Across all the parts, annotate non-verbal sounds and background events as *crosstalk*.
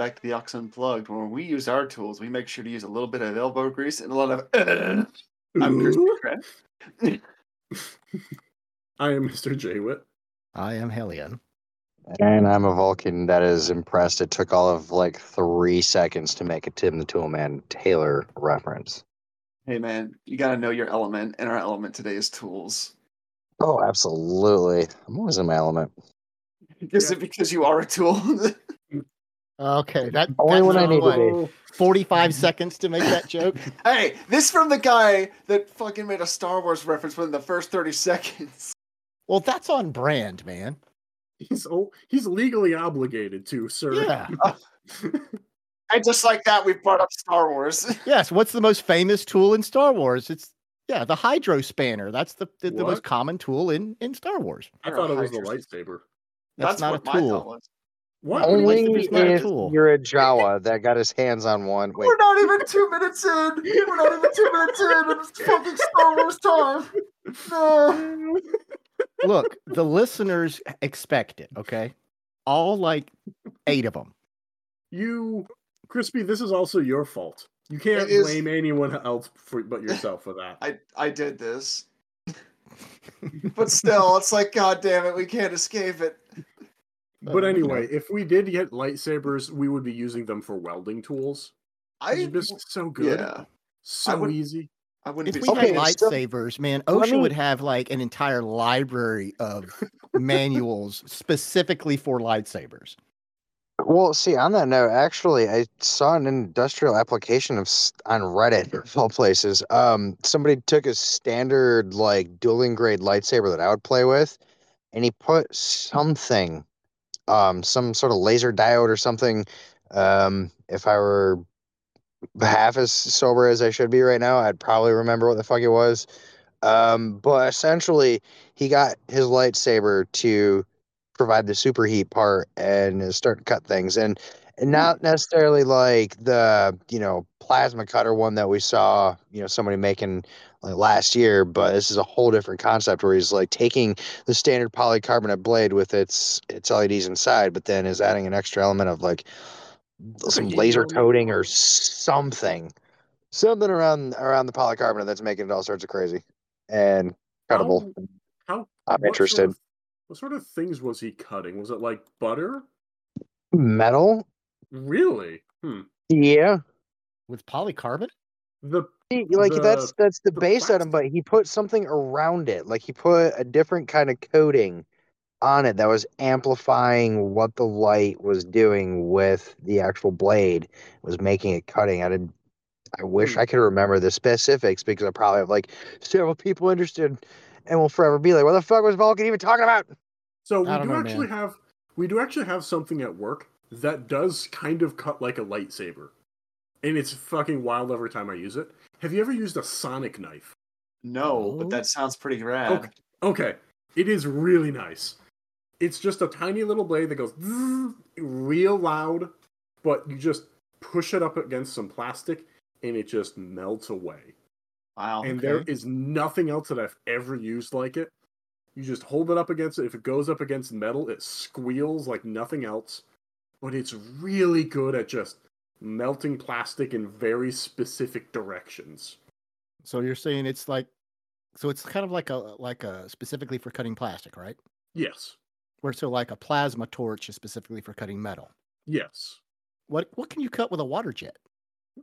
back to the Aux Unplugged. When we use our tools, we make sure to use a little bit of elbow grease and a lot of. *laughs* I'm Crispy Crab. *laughs* I am Mr. Jaywit. I am Hellion. And I'm a Vulcan that is impressed. It took all of like three seconds to make a Tim the Toolman Taylor reference. Hey man, you gotta know your element, and our element today is tools. Oh, absolutely. I'm always in my element. Is Yeah. it because you are a tool? *laughs* Okay, that *laughs* Only when I took, need to be. Forty-five seconds to make that joke. *laughs* hey, this from the guy that fucking made a Star Wars reference within the first 30 seconds. Well, that's on brand, man. He's oh, he's legally obligated to, sir. Yeah. *laughs* And just like that, we brought up Star Wars. Yes. What's the most famous tool in Star Wars? It's yeah, the Hydro Spanner. That's the the, the most common tool in in Star Wars. I thought it was the lightsaber. That's, not what a my thought tool. Was. What? do you Only think it's if you're a Jawa that got his hands on one. Wait, We're not even two minutes in. We're not even two minutes in. and It's *laughs* fucking Star Wars time. No. *laughs* Look, the listeners expect it. Okay, all like eight of them. You, Crispy, this is also your fault. You can't It is- blame anyone else for, but yourself for that. *laughs* I I did this. But still, it's like, god damn it, we can't escape it. But Uh, anyway, know. if we did get lightsabers, we would be using them for welding tools. I It's just so good, yeah. so would- easy. I wouldn't If be we Okay, had so- lightsabers, man, let OSHA would have like an entire library of *laughs* manuals specifically for lightsabers. Well, see, on that note, actually, I saw an industrial application of on Reddit *laughs* of all places. Um, somebody took a standard like dueling grade lightsaber that I would play with, and he put something, um, some sort of laser diode or something. Um, if I were half as sober as I should be right now, I'd probably remember what the fuck it was. Um, but essentially, he got his lightsaber to provide the superheat part and start to cut things and and not necessarily like the you know plasma cutter one that we saw you know somebody making like last year but this is a whole different concept where he's like taking the standard polycarbonate blade with its its leds inside but then is adding an extra element of like some laser coating or something something around around the polycarbonate that's making it all sorts of crazy and cuttable How? i'm interested Sort of, what sort of things was he cutting? Was it like butter? metal Really? Hmm. yeah With polycarbonate? The He- like the- that's that's the, the base item, but he put something around it. Like he put a different kind of coating on it that was amplifying what the light was doing with the actual blade. Was making it cutting. I did. I wish Hmm. I could remember the specifics because I probably have like several people interested, and will forever be like, "What the fuck was Vulcan even talking about?" So we do know, actually man. have we do actually have something at work that does kind of cut like a lightsaber. And it's fucking wild every time I use it. Have you ever used a sonic knife? No, No. but that sounds pretty rad. Okay. Okay. It is really nice. It's just a tiny little blade that goes *laughs* real loud, but you just push it up against some plastic and it just melts away. Wow. and there okay. is nothing else that I've ever used like it. You just hold it up against it. If it goes up against metal, it squeals like nothing else. But it's really good at just melting plastic in very specific directions. So you're saying it's like, so it's kind of like a like a specifically for cutting plastic, right? Yes. Where so like a plasma torch is specifically for cutting metal. Yes. What what can you cut with a water jet?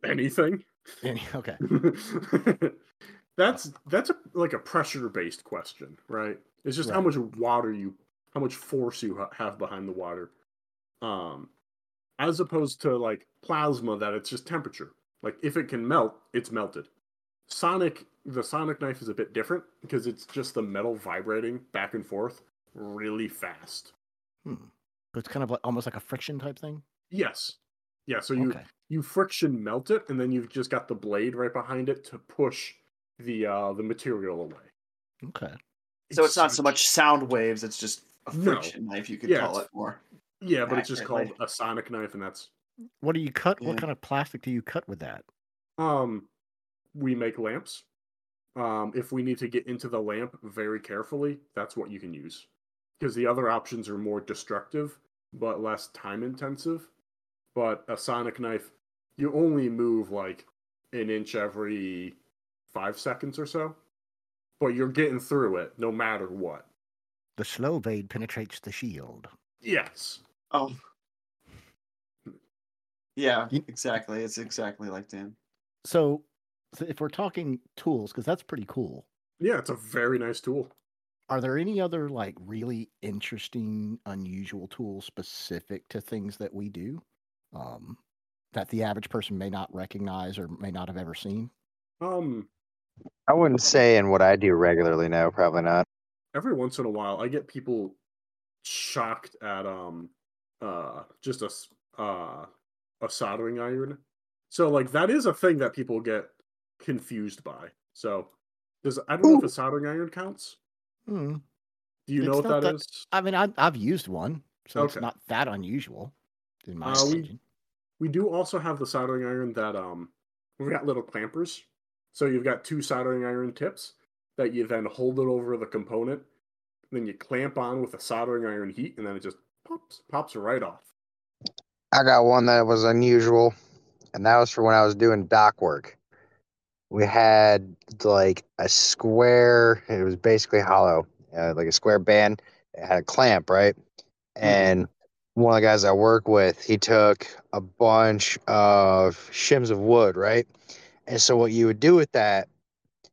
Anything. Any, okay. *laughs* that's that's a, like a pressure based question, right? It's just how much water you, how much force you ha- have behind the water, um, as opposed to like plasma that it's just temperature. Like if it can melt, it's melted. Sonic, the sonic knife is a bit different because it's just the metal vibrating back and forth really fast. Hmm. So it's kind of like almost like a friction type thing. Yes, yeah. So you Okay. you friction melt it, and then you've just got the blade right behind it to push the uh the material away. Okay. so it's not so much sound waves, it's just a No. friction knife, you could Yeah, call it more. Yeah, but it's just called a sonic knife, and that's What do you cut? Yeah. What kind of plastic do you cut with that? um we make lamps. Um if we need to get into the lamp very carefully, that's what you can use. Because the other options are more destructive but less time intensive. but a sonic knife, you only move like an inch every five seconds or so, but you're getting through it no matter what. The slow blade penetrates the shield. Yes. Oh. Yeah, exactly. It's exactly like Dan. So, so if we're talking tools, because that's pretty cool. Yeah, it's a very nice tool. Are there any other like really interesting, unusual tools specific to things that we do um, that the average person may not recognize or may not have ever seen? Um, I wouldn't say in what I do regularly. No, probably not. every once in a while, I get people shocked at um, uh, just a uh, a soldering iron. So like that is a thing that people get confused by. So does I don't know if a soldering iron counts. Hmm. Do you It's know what that that- is? I mean, I, I've used one, so it's not that unusual, in my Uh, we- opinion. We do also have the soldering iron that um we've got little clampers. So you've got two soldering iron tips that you then hold it over the component, then you clamp on with a soldering iron heat, and then it just pops pops right off. I got one that was unusual, and that was for when I was doing dock work. We had like a square, it was basically hollow, uh, like a square band. It had a clamp, right? And one of the guys I work with, he took a bunch of shims of wood, right? And so what you would do with that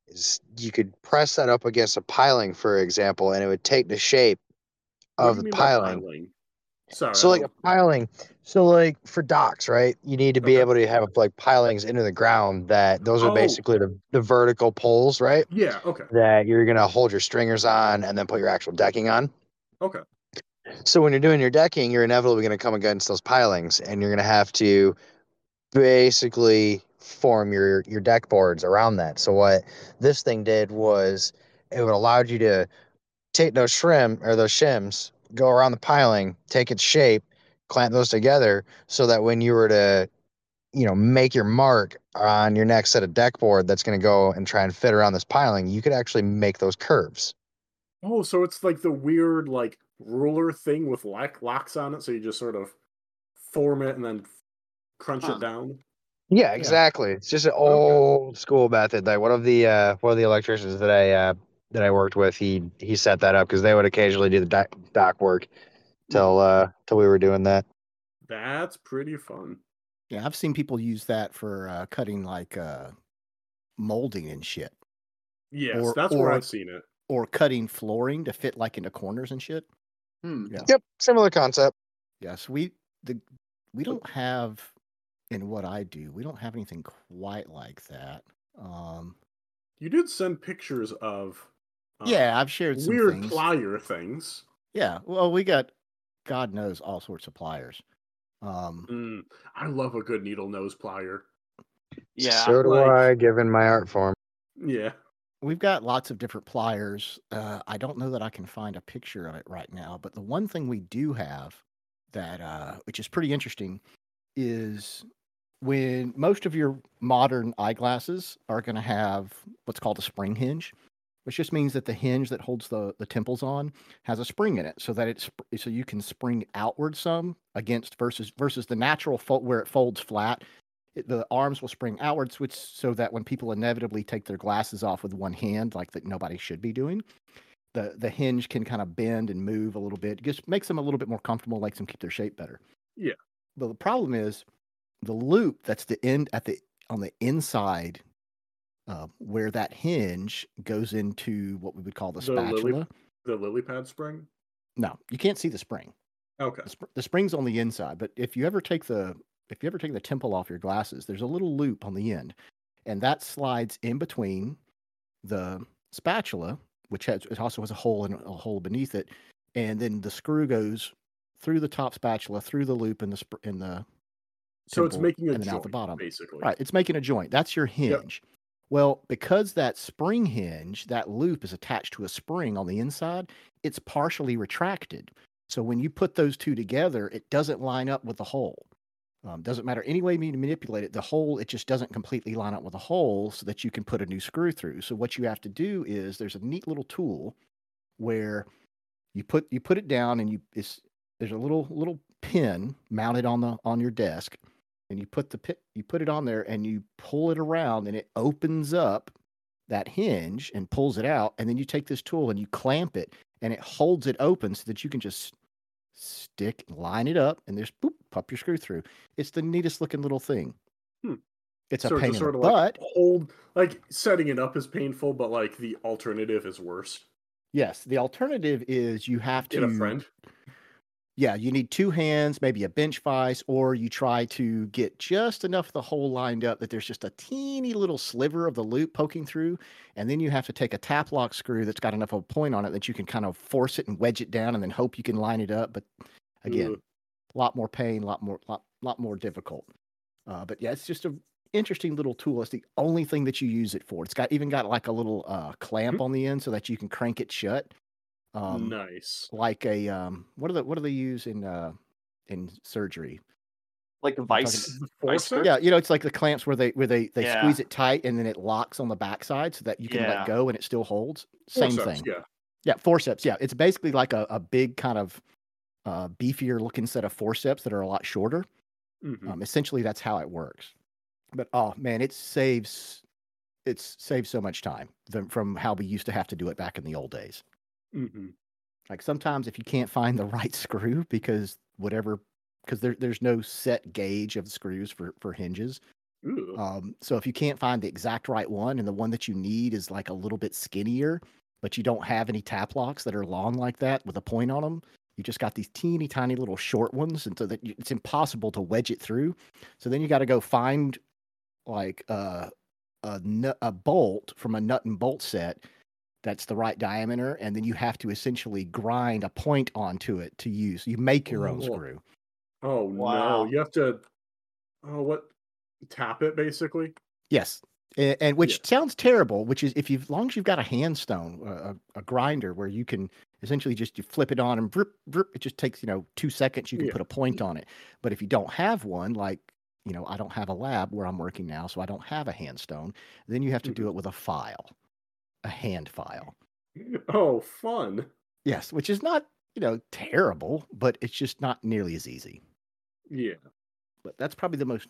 is you could press that up against a piling, for example, and it would take the shape of the piling. piling? Sorry. So like a piling. So like for docks, right? You need to be Okay. able to have like pilings into the ground that those are Oh. basically the, the vertical poles, right? yeah, okay. That you're gonna hold your stringers on and then put your actual decking on. Okay. So when you're doing your decking, you're inevitably gonna come against those pilings and you're gonna have to basically form your your deck boards around that. So what this thing did was it would allowed you to take those shrim or those shims, go around the piling, take its shape, clamp those together so that when you were to you know make your mark on your next set of deck board that's going to go and try and fit around this piling you could actually make those curves Oh, so it's like the weird like ruler thing with lock locks on it, so you just sort of form it and then crunch Huh. it down. yeah exactly it's just an old school method like one of the uh one of the electricians that i uh that i worked with he he set that up because they would occasionally do the dock, dock work till uh till we were doing that That's pretty fun. Yeah, I've seen people use that for uh, cutting like uh, molding and shit, Yes, Or- that's or where I've seen it. or cutting flooring to fit like into corners and shit. Hmm. Yeah. yep similar concept Yes, we the we don't have in what I do. We don't have anything quite like that. Um, You did send pictures of yeah, I've shared some weird things. plier things. Yeah, well, we got God knows all sorts of pliers. Um, Mm, I love a good needle nose plier. Yeah. so do like- i given my art form Yeah. we've got lots of different pliers. Uh, I don't know that I can find a picture of it right now, but the one thing we do have that, uh, which is pretty interesting, is when most of your modern eyeglasses are going to have what's called a spring hinge, which just means that the hinge that holds the the temples on has a spring in it, so that it's so you can spring outward some against versus versus the natural fold where it folds flat it, the arms will spring outwards, which so that when people inevitably take their glasses off with one hand, like that nobody should be doing, the the hinge can kind of bend and move a little bit. Just makes them a little bit more comfortable, makes them keep their shape better. Yeah. But the problem is the loop that's the end at the on the inside uh, where that hinge goes into what we would call the, The lily- spatula. The lily pad spring. No, you can't see the spring. Okay. The, sp- the spring's on the inside, but if you ever take the if you ever take the temple off your glasses, there's a little loop on the end, and that slides in between the spatula, which has it also has a hole and a hole beneath it, and then the screw goes through the top spatula, through the loop in the sp- in the So it's making a then out the bottom. basically. Right, it's making a joint. That's your hinge. Well, because that spring hinge, that loop is attached to a spring on the inside, it's partially retracted. So when you put those two together, it doesn't line up with the hole. Um, doesn't matter any way you manipulate it. The hole, it just doesn't completely line up with the hole so that you can put a new screw through. So what you have to do is there's a neat little tool where you put you put it down and you it's there's a little little pin mounted on the on your desk, and you put the pit you put it on there and you pull it around and it opens up that hinge and pulls it out, and then you take this tool and you clamp it and it holds it open so that you can just stick line it up and there's boop pop your screw through. It's the neatest looking little thing. Hmm. It's a So pain just in the sort of butt. like hold like setting it up is painful, but like the alternative is worse. Yes, the alternative is you have to Get a friend. Yeah, you need two hands, maybe a bench vise, or you try to get just enough of the hole lined up that there's just a teeny little sliver of the loop poking through, and then you have to take a tap lock screw that's got enough of a point on it that you can kind of force it and wedge it down, and then hope you can line it up. But again, a lot more pain, a lot more, lot, lot more difficult. Uh, but yeah, it's just a interesting little tool. It's the only thing that you use it for. It's got even got like a little uh, clamp on the end so that you can crank it shut. Um, nice. like a um what do they what do they use in uh in surgery Like a vice. Vice forceps? yeah you know it's like the clamps where they where they they Yeah. squeeze it tight and then it locks on the backside so that you can Yeah. let go and it still holds same Forceps, thing Yeah. yeah forceps yeah it's basically like a, a big kind of uh beefier looking set of forceps that are a lot shorter Mhm. um essentially that's how it works but oh man it saves it's saves so much time than from how we used to have to do it back in the old days Mhm. Like sometimes if you can't find the right screw because whatever because there, there's no set gauge of screws for for hinges. Um, so if you can't find the exact right one and the one that you need is like a little bit skinnier, but you don't have any tap locks that are long like that with a point on them, you just got these teeny tiny little short ones, and so that you, it's impossible to wedge it through. So then you got to go find like uh, a nut, a bolt from a nut and bolt set that's the right diameter, and then you have to essentially grind a point onto it to use. You make your own Oh. screw. oh Wow. no. You have to oh what tap it basically? Yes, and, and which Yeah. sounds terrible. Which is if you, as long as you've got a hand stone, a, a, a grinder where you can essentially just you flip it on and brip, brip, it just takes you know two seconds. You can Yeah. put a point on it. But if you don't have one, like you know, I don't have a lab where I'm working now, so I don't have a hand stone. Then you have to mm-hmm. do it with a file, a hand file. Oh, fun. Yes, which is not you know terrible, but it's just not nearly as easy. Yeah. but that's probably the most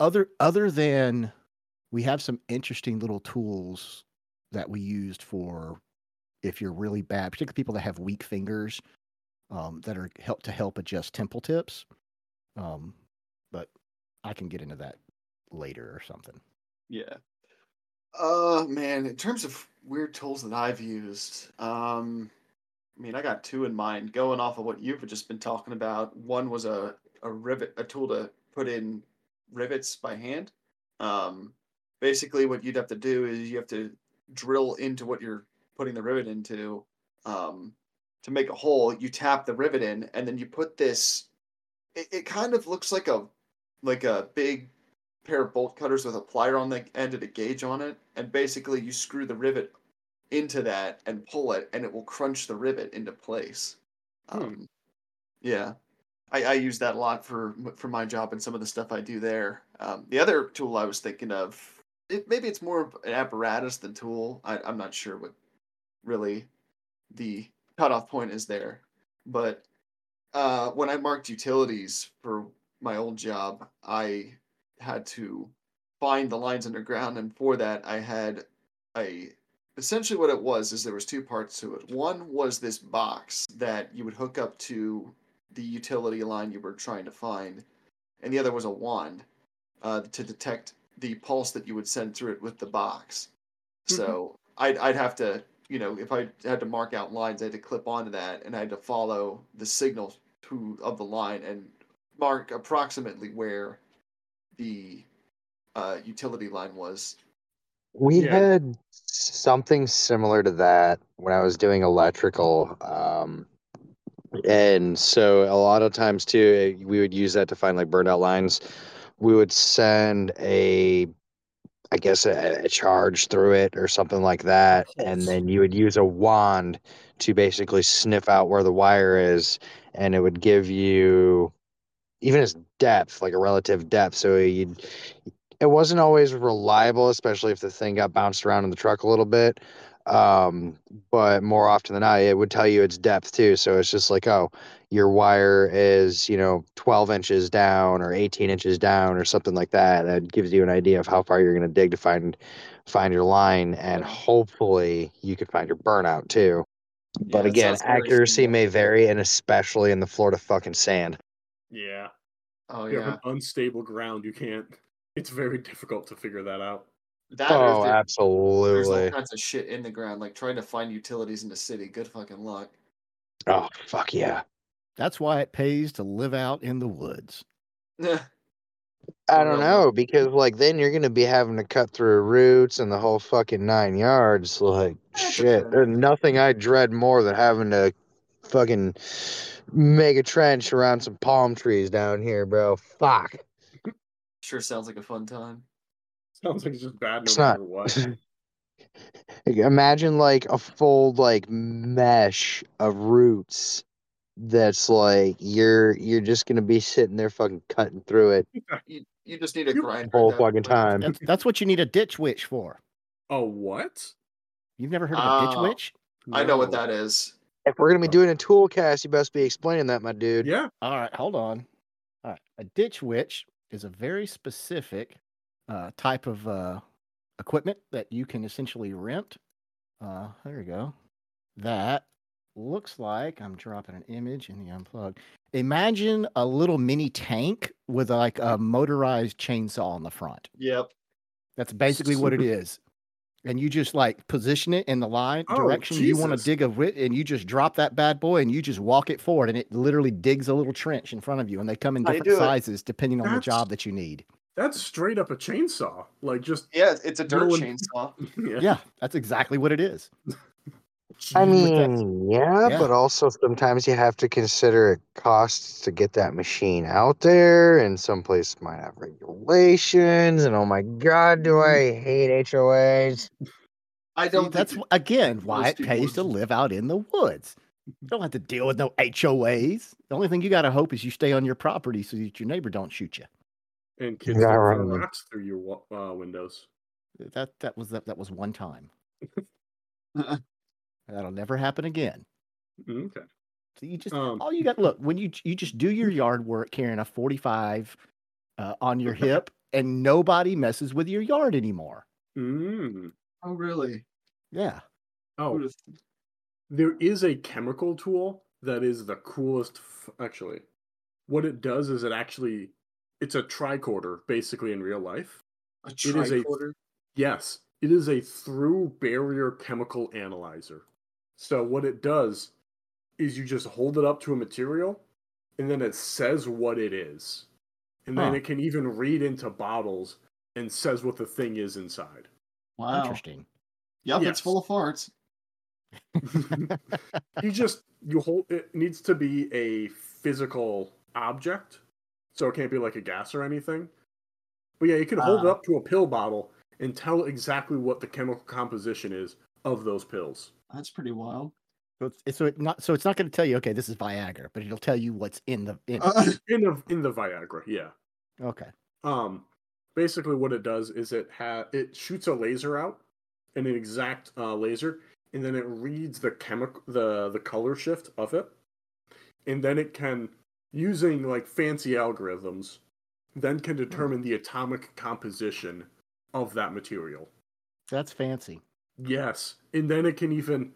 other other than we have some interesting little tools that we used for if you're really bad particularly people that have weak fingers um, that are help to help adjust temple tips um, but i can get into that later or something Yeah. Uh man, in terms of weird tools that I've used, um I mean I got two in mind going off of what you've just been talking about. One was a a rivet a tool to put in rivets by hand. Um basically what you'd have to do is you have to drill into what you're putting the rivet into um to make a hole, you tap the rivet in and then you put this it, it kind of looks like a like a big pair of bolt cutters with a plier on the end and a gauge on it, and basically you screw the rivet into that and pull it, and it will crunch the rivet into place. Hmm. Um, yeah, I, I use that a lot for for my job and some of the stuff I do there. Um, the other tool I was thinking of, it, maybe it's more of an apparatus than tool. I, I'm not sure what really the cutoff point is there, but uh, when I marked utilities for my old job, I had to find the lines underground, and for that, I had a essentially what it was is there was two parts to it. One was this box that you would hook up to the utility line you were trying to find, and the other was a wand uh, to detect the pulse that you would send through it with the box. So I'd I'd have to you know if I had to mark out lines, I had to clip onto that, and I had to follow the signal to of the line and mark approximately where the uh, utility line was. We Yeah. had something similar to that when I was doing electrical. Um, and so a lot of times too, we would use that to find like burned out lines. We would send a, I guess, a, a charge through it or something like that. And then you would use a wand to basically sniff out where the wire is. And it would give you even its depth, like a relative depth. So you'd, it wasn't always reliable, especially if the thing got bounced around in the truck a little bit. Um, but more often than not, it would tell you its depth too. So it's just like, oh, your wire is, you know, 12 inches down or 18 inches down or something like that. That gives you an idea of how far you're going to dig to find find your line, and hopefully you could find your burnout too. But Yeah, again, accuracy may vary, and especially in the Florida fucking sand. Yeah. Oh You have yeah. an unstable ground. You can't. It's very difficult to figure that out. That Oh, if there- there's all absolutely. kinds of shit in the ground, like trying to find utilities in the city. Good fucking luck. Oh, fuck yeah. That's why it pays to live out in the woods. *laughs* I don't know because like then you're gonna be having to cut through roots and the whole fucking nine yards. Like shit, there's nothing I dread more than having to fucking make a trench around some palm trees down here, bro. Fuck. Sure sounds like a fun time. Sounds like it's just bad no It's matter not. what. *laughs* Imagine like a full like mesh of roots. That's like you're you're just gonna be sitting there fucking cutting through it *laughs* You you just need a grind grinder. whole fucking point. time. That's, that's what you need a ditch witch for. Oh, what? You've never heard of a ditch Oh. witch? I know what that is. If we're gonna be doing a tool cast, you best be explaining that, my dude. Yeah. All right, hold on. All right, a ditch witch is a very specific uh, type of uh, equipment that you can essentially rent. Uh, there you go. That looks like I'm dropping an image in the unplug. Imagine a little mini tank with like a motorized chainsaw on the front. Yep. That's basically what it *laughs* is. And you just like position it in the line Oh, direction you want to dig a wit, and you just drop that bad boy and you just walk it forward, and it literally digs a little trench in front of you. And they come in different do it? sizes depending on the job that you need. That's straight up a chainsaw. Like just Yeah, it's a dirt one- chainsaw. *laughs* yeah. Yeah, that's exactly what it is. I mean, yeah, Yeah. but also sometimes you have to consider it costs to get that machine out there, and some places might have regulations. And oh my god, do I hate HOAs? I don't. that's think again why it people pays to live out in the woods. You don't have to deal with no HOAs. The only thing you got to hope is you stay on your property so that your neighbor don't shoot you. And kids Yeah, don't right. rocks through your uh, windows. That that was that, that was one time. *laughs* That'll never happen again. Okay. So you just Um, all you got look when you you just do your yard work carrying a 45 uh, on your *laughs* hip and nobody messes with your yard anymore. Mm. Oh really? Yeah. Oh, there is a chemical tool that is the coolest. F- actually, what it does is it actually it's a tricorder basically in real life. A It is a- tricorder. Yes, it is a through barrier chemical analyzer. So what it does is you just hold it up to a material and then it says what it is. And then Huh. it can even read into bottles and says what the thing is inside. Wow. Interesting. Yep, Yes. it's full of farts. *laughs* you just you hold it needs to be a physical object. So it can't be like a gas or anything. But yeah, you can hold it Ah. up to a pill bottle and tell exactly what the chemical composition is of those pills. That's pretty wild. So it's, it's- so it not so it's not going to tell you okay this is Viagra, but it'll tell you what's in the in. Uh, *laughs* In the in the Viagra, yeah. Okay. Um, basically, what it does is it ha- it shoots a laser out, an exact uh, laser, and then it reads the chemical the the color shift of it, and then it can using like fancy algorithms, then can determine the atomic composition of that material. That's fancy. Yes, and then it can even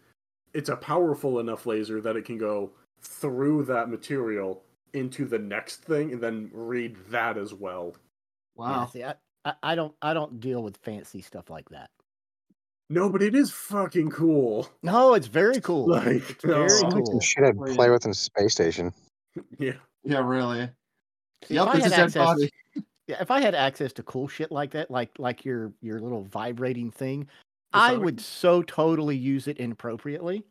it's a powerful enough laser that it can go through that material into the next thing and then read that as well. Yeah, wow. see, I, I, I don't I don't deal with fancy stuff like that. No, but it is fucking cool. No, it's very cool. *laughs* Like, it's very oh. Sounds like cool. some shit I'd Well, play with in space station. *laughs* Yeah. Yeah, really. See, yep, if I had access, *laughs* yeah, if I had access to cool shit like that, like like your your little vibrating thing, The I would so totally use it inappropriately.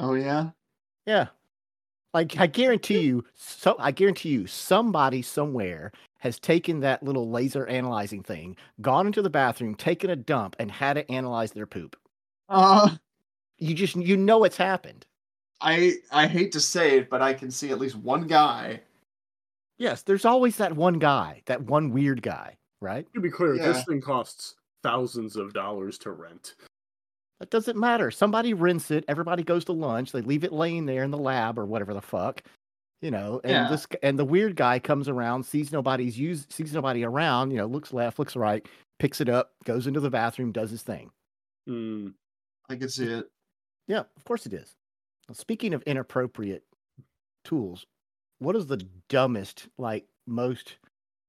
Oh yeah. Yeah. Like I guarantee you, so I guarantee you, somebody somewhere has taken that little laser analyzing thing, gone into the bathroom, taken a dump, and had it analyze their poop. Uh, You just you know it's happened. I I hate to say it, but I can see at least one guy. Yes, there's always that one guy, that one weird guy, right? To be clear, Yeah. this thing costs thousands of dollars to rent. That doesn't matter. Somebody rinse it. Everybody goes to lunch. They leave it laying there in the lab or whatever the fuck, you know. And Yeah. this and the weird guy comes around, sees nobody's use, sees nobody around. You know, looks left, looks right, picks it up, goes into the bathroom, does his thing. Hmm. I can see it. Yeah, of course it is. Well, speaking of inappropriate tools, what is the dumbest, like most,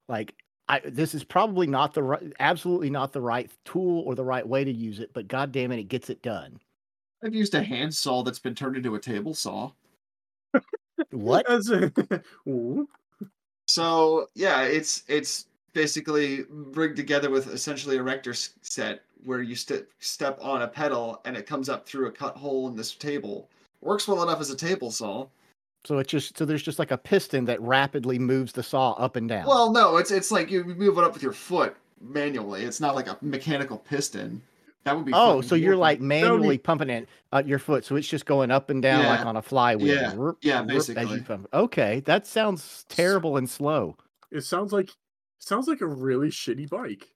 like I this is probably not the right, absolutely not the right tool or the right way to use it, but god damn it, it gets it done. I've used a handsaw that's been turned into a table saw. What? *laughs* So yeah, it's it's basically rigged together with essentially a rector set where you step step on a pedal and it comes up through a cut hole in this table. Works well enough as a table saw. So it's just so there's just like a piston that rapidly moves the saw up and down. Well, no, it's it's like you move it up with your foot manually. It's not like a mechanical piston. That would be. oh, so you're horrible. like be- manually pumping it at your foot, so it's just going up and down like on a flywheel. Yeah. Whoop, Yeah, whoop, as you basically. pump- Okay, that sounds terrible and slow. It sounds like sounds like a really shitty bike.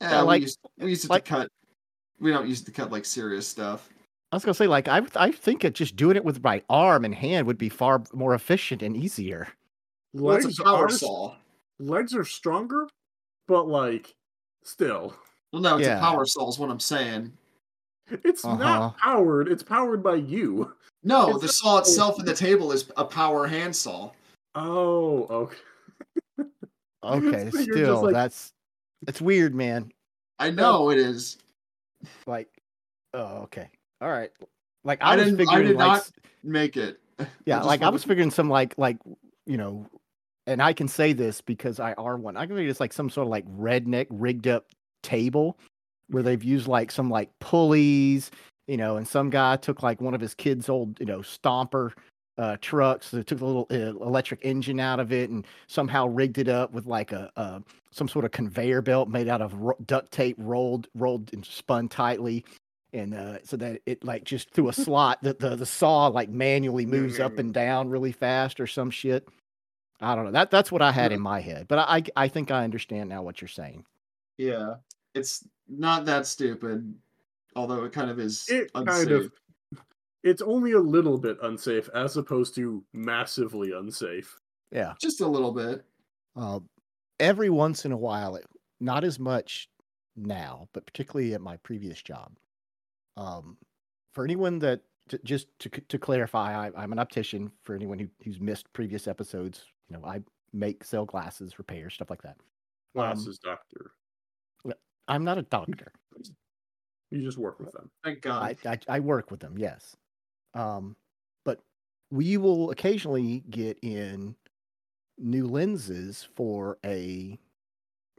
Yeah, Yeah, we like- used, we used it like- to cut. We don't use it to cut like serious stuff. I was gonna say, like, I I think it just doing it with my arm and hand would be far more efficient and easier. Well, Legs it's a power are saw. legs are stronger, but like still, Well, no, it's Yeah. a power saw is what I'm saying. it's Uh-huh. not powered. It's powered by you. No, It's the a- saw itself in the table is a power handsaw. Oh, okay. *laughs* Okay, So still, like- that's it's weird, man. I know it is. Like, oh, okay, all right. Like I I, was didn't- I figuring, did like, not Make it. *laughs* yeah, like I was figuring some like like you know, and I can say this because I are one. I can figure it's like some sort of like redneck rigged up table where they've used like some like pulleys, you know, and some guy took like one of his kids' old you know stomper uh, trucks. They took the little uh, electric engine out of it and somehow rigged it up with like a, a some sort of conveyor belt made out of ro- duct tape rolled rolled and spun tightly. And uh, so that it like just through a slot, that the the saw like manually moves up and down really fast or some shit. I don't know. That that's what I had in my head, but I I think I understand now what you're saying. Yeah, it's not that stupid, although it kind of is It unsafe. kind of. It's only a little bit unsafe as opposed to massively unsafe. Yeah. Just a little bit. Uh, every once in a while, it, not as much now, but particularly at my previous job. Um, for anyone that j- just to to clarify, I, I'm an optician. For anyone who, who's missed previous episodes, you know, I make sell glasses, repair stuff like that. Um, Glasses doctor. I'm not a doctor. You just work with them. Thank God. I, I I work with them, yes. Um, but we will occasionally get in new lenses for a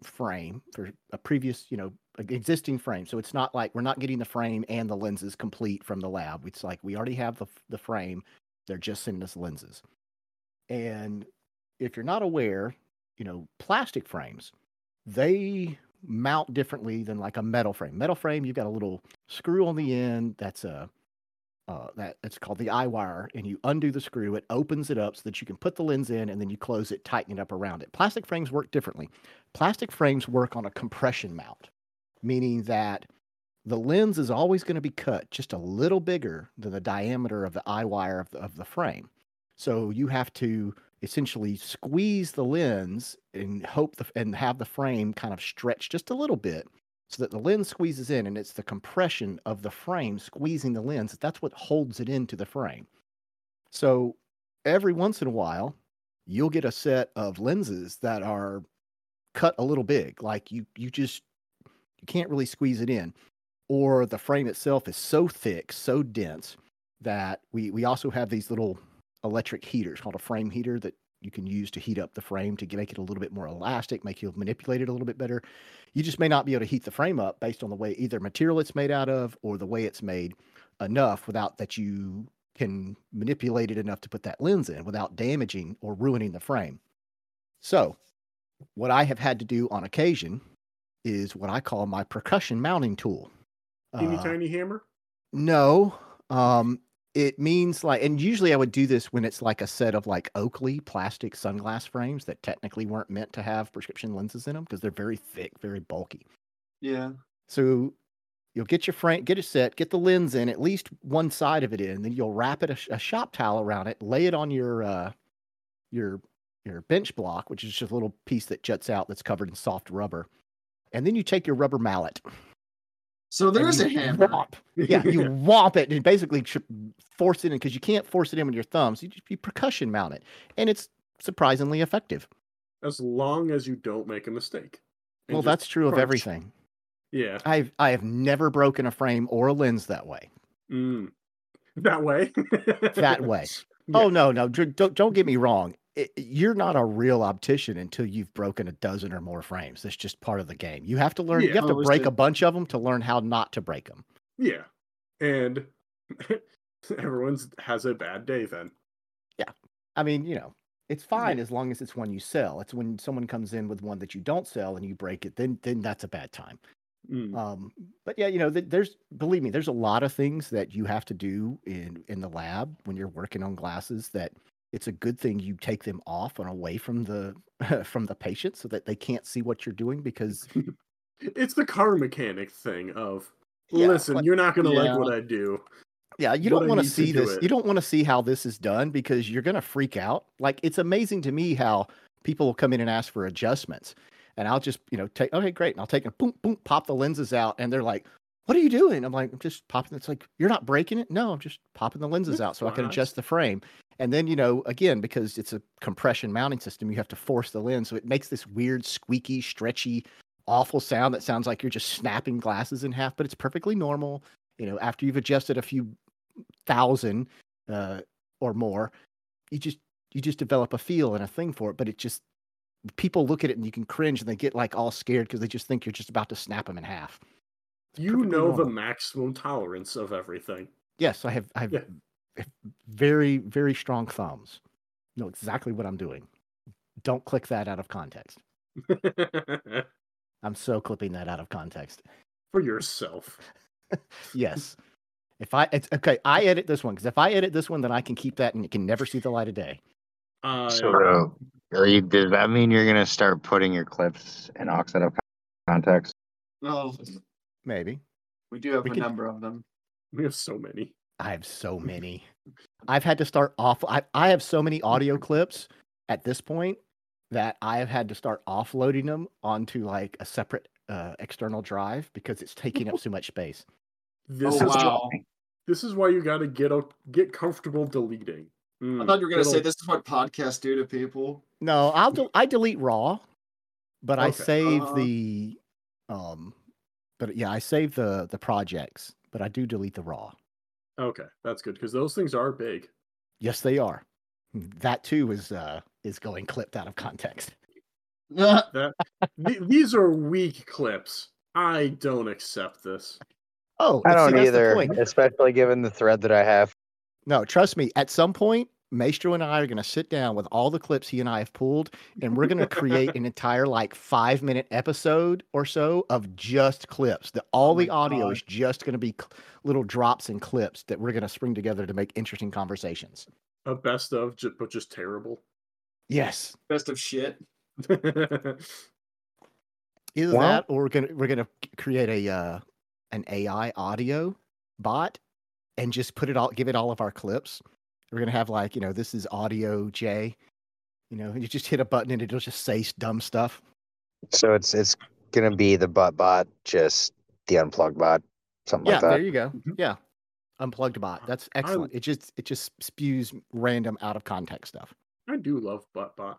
frame for a previous, you know, a- existing frame. So it's not like we're not getting the frame and the lenses complete from the lab. It's like we already have the the frame. They're just sending us lenses. And if you're not aware, you know, plastic frames, they mount differently than like a metal frame. Metal frame, you've got a little screw on the end that's a uh, that it's called the eye wire, and you undo the screw. It opens it up so that you can put the lens in, and then you close it, tighten it up around it. Plastic frames work differently. Plastic frames work on a compression mount, meaning that the lens is always going to be cut just a little bigger than the diameter of the eye wire of the, of the frame. So you have to essentially squeeze the lens and hope the, and have the frame kind of stretch just a little bit so that the lens squeezes in and it's the compression of the frame squeezing the lens that's what holds it into the frame. So every once in a while you'll get a set of lenses that are cut a little big like you you just you can't really squeeze it in or the frame itself is so thick, so dense that we we also have these little electric heaters called a frame heater that you can use to heat up the frame to make it a little bit more elastic, make you manipulate it a little bit better. You just may not be able to heat the frame up based on the way either material it's made out of or the way it's made enough without that you can manipulate it enough to put that lens in without damaging or ruining the frame. So, what I have had to do on occasion is what I call my percussion mounting tool. Teeny Uh, tiny hammer. no. Um, it means like, and usually I would do this when it's like a set of like Oakley plastic sunglass frames that technically weren't meant to have prescription lenses in them because they're very thick, very bulky. yeah. So You'll get your frame, get a set, get the lens in, at least one side of it in. Then you'll wrap it a, a shop towel around it, lay it on your uh, your your bench block, which is just a little piece that juts out that's covered in soft rubber, and then you take your rubber mallet. So there is a hammer. whomp- yeah, you *laughs* whomp it and basically force it in because you can't force it in with your thumbs. You just you percussion mount it, and it's surprisingly effective. as long as you don't make a mistake. Well, that's true of everything. Yeah. I've I have never broken a frame or a lens that way. Mm. That way. *laughs* That way. Yeah. Oh no, no, don't don't get me wrong. It, you're not a real optician until you've broken a dozen or more frames. That's just part of the game. You have to learn. You have to break a bunch of them to learn how not to break them. Yeah. And *laughs* everyone's has a bad day then. Yeah, I mean, you know, it's fine as long as it's one you sell. It's when someone comes in with one that you don't sell and you break it, then then that's a bad time. Mm. Um, but yeah, you know, th- there's believe me, there's a lot of things that you have to do in in the lab when you're working on glasses that it's a good thing you take them off and away from the *laughs* from the patient so that they can't see what you're doing because *laughs* It's the car mechanic thing of Yeah, listen, like- you're not gonna Yeah. like what I do. yeah, you don't want to see this. it. You don't want to see how this is done because you're going to freak out. Like it's amazing to me how people will come in and ask for adjustments. And I'll just, you know, take okay, great. And I'll take a boom, boom, pop the lenses out, and they're like, "What are you doing?" I'm like, "I'm just popping." It's like, "You're not breaking it." No, I'm just popping the lenses That's out so I can adjust the frame. And then, you know, again, because it's a compression mounting system, you have to force the lens, so it makes this weird, squeaky, stretchy, awful sound that sounds like you're just snapping glasses in half. But it's perfectly normal. You know, after you've adjusted a few thousand uh, or more, you just you just develop a feel and a thing for it. But it just people look at it and you can cringe and they get like all scared because they just think you're just about to snap them in half. It's You know the maximum tolerance of everything. Yes, I have. I have Yeah. Very very strong thumbs. Know exactly what I'm doing. Don't click that out of context. *laughs* I'm so clipping that out of context. For yourself. *laughs* Yes. If I it's okay, I edit this one because if I edit this one, then I can keep that and it can never see the light of day. Uh, So, are you, does that mean you're gonna start putting your clips in oxide of context? Well, Maybe. we do have We a can- number of them. we have so many. I have so many. I've had to start off. I, I have so many audio clips at this point that I have had to start offloading them onto like a separate uh, external drive because it's taking up *laughs* so much space. This oh is wow! this is why you got to get a, get comfortable deleting. I Mm, thought you were gonna say this is what podcasts do to people. No, I'll del- I delete raw, but I save Uh-huh. the um, but yeah, I save the the projects, but I do delete the raw. Okay, that's good because those things are big. Yes, they are. That too is uh is going clipped out of context. *laughs* Th- these are weak clips. I don't accept this. Oh, I don't that's the either, especially given the thread that I have. No, trust me. At some point, Maestro and I are going to sit down with all the clips he and I have pulled, and we're going to create an entire like five minute episode or so of just clips. The all Oh the audio God. is just going to be cl- little drops and clips that we're going to spring together to make interesting conversations. A best of, ju- but just terrible. Yes, Best of shit. *laughs* either Well- that or we're going to we're going to create a uh, an AI audio bot and just put it all give it all of our clips. We're going to have like you know this is audio J. You know, you just hit a button and it'll just say s- dumb stuff. So it's it's gonna be the butt bot, just the unplugged bot, something yeah, like that. Yeah, there you go. Mhm. Yeah, unplugged bot. That's excellent. It just it just spews random out of context stuff. I do love Buttbot.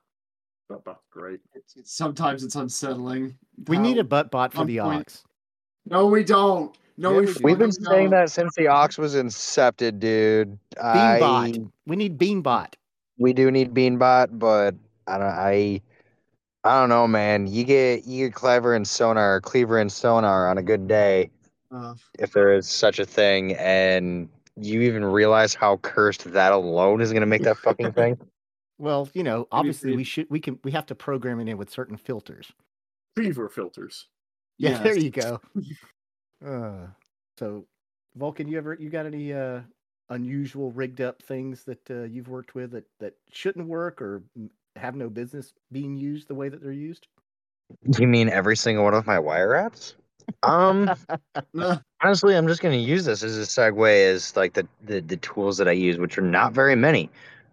Buttbot's great. It's, it's, sometimes it's unsettling. We need a butt bot for the point. ox. No, we don't. No, Yeah, we. we do. We've been fucking saying that since the Aux was incepted, dude. Beanbot. I We need Beanbot. we do need Beanbot, but I don't I I don't know, man. You get you get clever and sonar, cleaver and sonar on a good day, Uh, if there is such a thing, and you even realize how cursed that alone is gonna make that fucking *laughs* thing. Well, you know, obviously we should we can we have to program it in with certain filters. Beaver filters. Yeah, there you go. Uh, so, Vulcan, you ever you got any uh, unusual rigged up things that uh, you've worked with that that shouldn't work or have no business being used the way that they're used? You mean every single one of my wire wraps? Um, *laughs* honestly, I'm just going to use this as a segue as like the, the the tools that I use, which are not very many.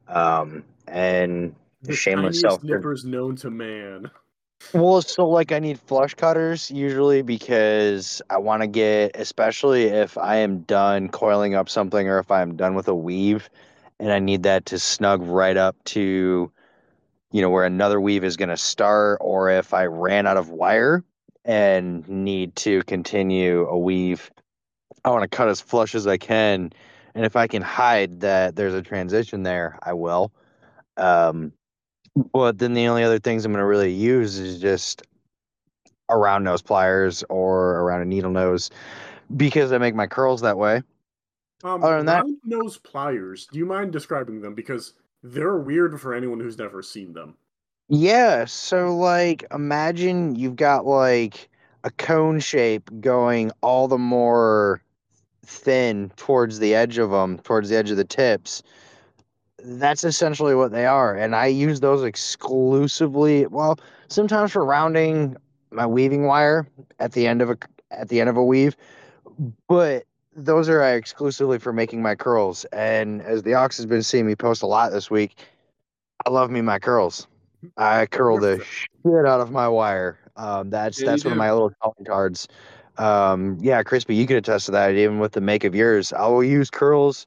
Um, and The shameless self. nippers known to man. *laughs* Well, so like I need flush cutters usually because I want to get, especially if I am done coiling up something or if I'm done with a weave, and I need that to snug right up to, you know, where another weave is going to start, or if I ran out of wire and need to continue a weave, I want to cut as flush as I can, and if I can hide that there's a transition there, I will. Um, but then the only other things I'm going to really use is just a round nose pliers or around a needle nose because I make my curls that way. Um, Other than that, nose pliers. Do you mind describing them because they're weird for anyone who's never seen them? Yeah, so like imagine you've got like a cone shape going all the more thin towards the edge of them, towards the edge of the tips. That's essentially what they are, and I use those exclusively. Well, sometimes for rounding my weaving wire at the end of a at the end of a weave, but those are uh, exclusively for making my curls. And as the Aux has been seeing me post a lot this week, I love me my curls. I curl the shit out of my wire. Um, that's Yeah, that's one of my little calling cards. Um, yeah, Crispy, you can attest to that. Even with the make of yours, I will use curls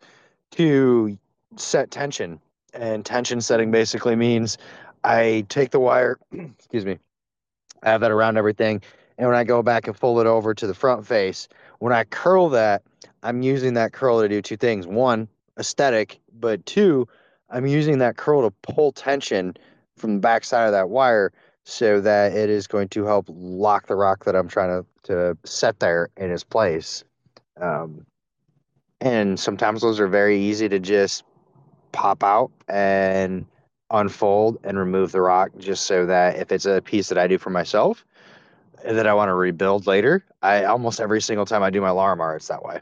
to set tension, and tension setting basically means I take the wire. *clears throat* excuse me. I have that around everything, and when I go back and fold it over to the front face, when I curl that, I'm using that curl to do two things: one, aesthetic, but two, I'm using that curl to pull tension from the back side of that wire so that it is going to help lock the rock that I'm trying to, to set there in its place. Um, and sometimes those are very easy to just pop out and unfold and remove the rock just so that if it's a piece that I do for myself and that I want to rebuild later, I almost every single time I do my Larimar, it's that way.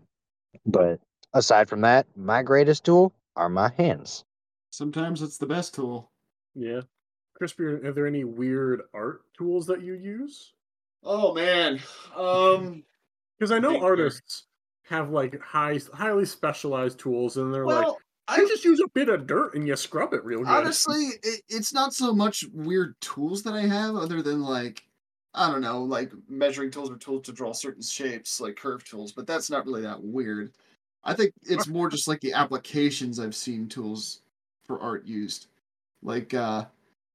But aside from that, my greatest tool are my hands. Sometimes it's the best tool. Yeah. Crispy, are are there any weird art tools that you use? Oh man. Um. *laughs* Because I know artists have like high, highly specialized tools, and they're like, You I just use a bit of dirt and you scrub it real good. honestly, it, it's not so much weird tools that I have, other than like I don't know, like measuring tools or tools to draw certain shapes, like curve tools. But that's not really that weird. I think it's more just like the applications I've seen tools for art used. Like uh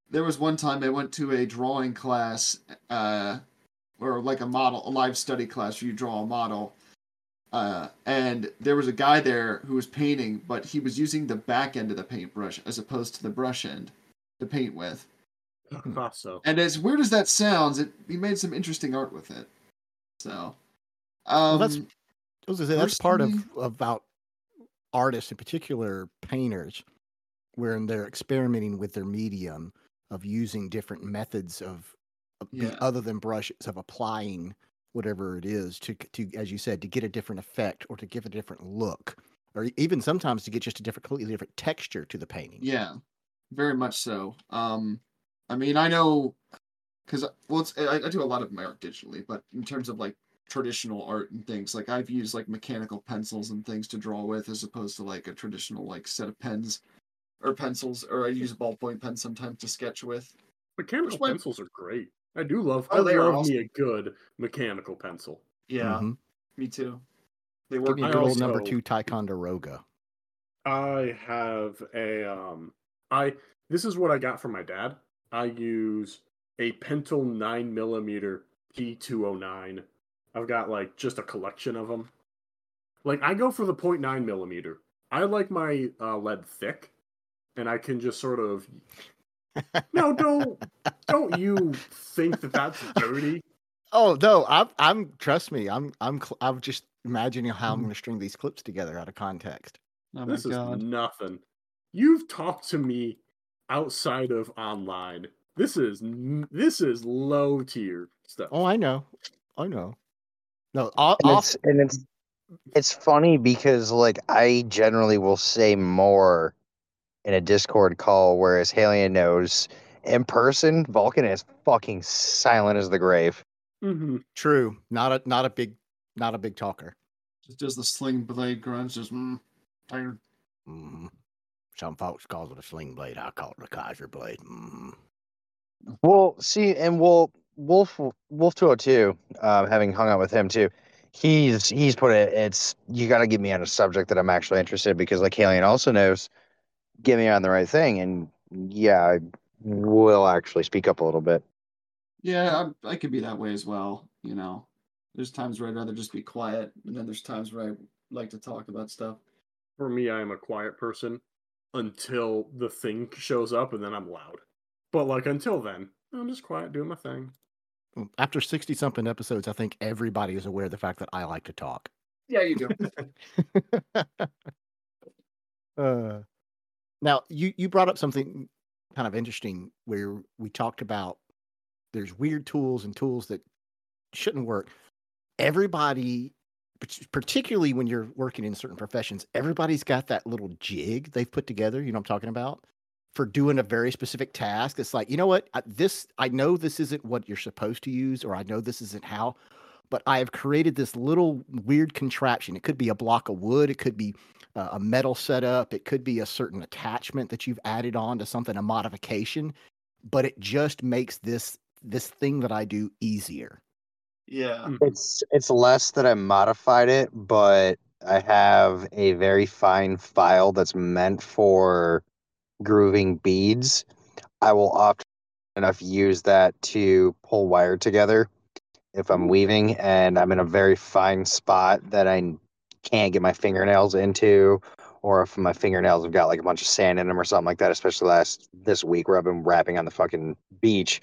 there was one time I went to a drawing class, uh or like a model a live study class where you draw a model. Uh, and there was a guy there who was painting, but he was using the back end of the paintbrush as opposed to the brush end to paint with. Picasso. And as weird as that sounds, it he made some interesting art with it. So, Well, um, that's- I was gonna say that's part of about artists, in particular painters, wherein they're experimenting with their medium of using different methods of, of Yeah. other than brushes of applying whatever it is to to as you said to get a different effect or to give a different look or even sometimes to get just a different completely different texture to the painting. Yeah, very much so. Um, I mean, I know because well, it's, I, I do a lot of my art digitally, but in terms of like traditional art and things, like I've used like mechanical pencils and things to draw with, as opposed to like a traditional like set of pens or pencils, or I use a ballpoint pen sometimes to sketch with. Mechanical one- pencils are great. I do love. Oh, I they are love awesome. me a good mechanical pencil. Yeah, Mhm. me too. They Give work. me a I good old number two Ticonderoga. I have a um. I this is what I got from my dad. I use a Pentel nine millimeter P two oh nine. I've got like just a collection of them. Like I go for the 0.9 millimeter. I like my uh, lead thick, and I can just sort of. No, don't don't you think that that's dirty? Oh no, I'm I'm trust me, I'm I'm cl- I'm just imagining how. I'm hmm. going to string these clips together out of context. Oh this my is nothing. You've talked to me outside of online. This is this is low tier stuff. Oh, I know, I know. No, off, And off it's and it's it's funny because like I generally will say more in a Discord call, whereas Halion knows in person, Vulcan is fucking silent as the grave. Mm-hmm. True. Not a not a big not a big talker. Just does the sling blade grunts. Just mm, tired. hmm Some folks call it a sling blade. I call it a Kaiser blade. hmm Well, see, and Wolf Wolf Wolf two hundred two, um, having hung out with him too, he's he's put it. It's you got to get me on a subject that I'm actually interested in because, like Halion also knows, get me on the right thing, and yeah, I will actually speak up a little bit. Yeah, I, I could be that way as well. You know, there's times where I'd rather just be quiet, and then there's times where I like to talk about stuff. For me, I am a quiet person until the thing shows up, and then I'm loud. But like until then, I'm just quiet, doing my thing. After sixty something episodes, I think everybody is aware of the fact that I like to talk. Yeah, you do. *laughs* uh, now you you brought up something kind of interesting where we talked about there's weird tools and tools that shouldn't work. Everybody, particularly when you're working in certain professions, everybody's got that little jig they've put together. You know I'm talking about? For doing a very specific task. It's like, you know what? I- This I know this isn't what you're supposed to use, or I know this isn't how, but I have created this little weird contraption. It could be a block of wood, it could be uh, a metal setup, it could be a certain attachment that you've added on to something, a modification, but it just makes this this thing that I do easier. yeah. It's it's less that I modified it, but I have a very fine file that's meant for grooving beads. I will often enough use that to pull wire together if I'm weaving and I'm in a very fine spot that I can't get my fingernails into or if my fingernails have got like a bunch of sand in them or something like that, especially last this week where I've been wrapping on the fucking beach,